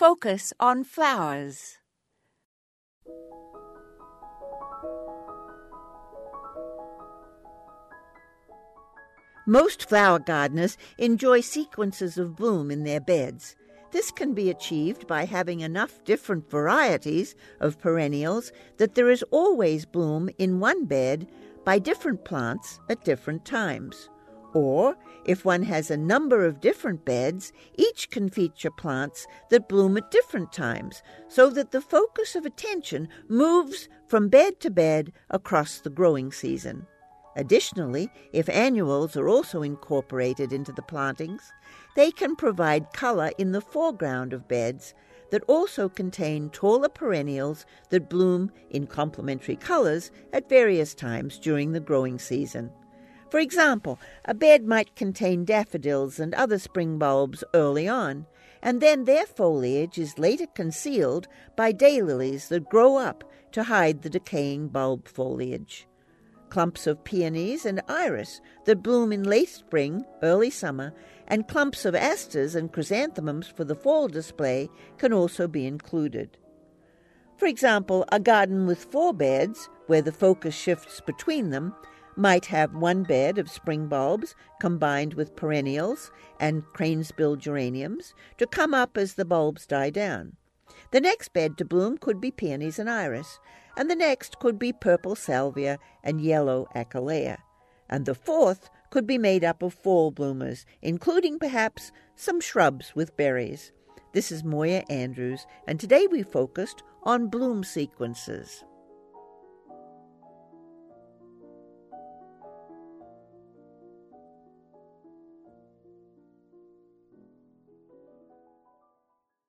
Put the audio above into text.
Focus on flowers. Most flower gardeners enjoy sequences of bloom in their beds. This can be achieved by having enough different varieties of perennials that there is always bloom in one bed by different plants at different times. Or, if one has a number of different beds, each can feature plants that bloom at different times, so that the focus of attention moves from bed to bed across the growing season. Additionally, if annuals are also incorporated into the plantings, they can provide color in the foreground of beds that also contain taller perennials that bloom in complementary colors at various times during the growing season. For example, a bed might contain daffodils and other spring bulbs early on, and then their foliage is later concealed by daylilies that grow up to hide the decaying bulb foliage. Clumps of peonies and iris that bloom in late spring, early summer, and clumps of asters and chrysanthemums for the fall display can also be included. For example, a garden with four beds, where the focus shifts between them, might have one bed of spring bulbs combined with perennials and cranesbill geraniums to come up as the bulbs die down. The next bed to bloom could be peonies and iris, and the next could be purple salvia and yellow achillea, and the fourth could be made up of fall bloomers, including perhaps some shrubs with berries. This is Moya Andrews, and today we focused on bloom sequences.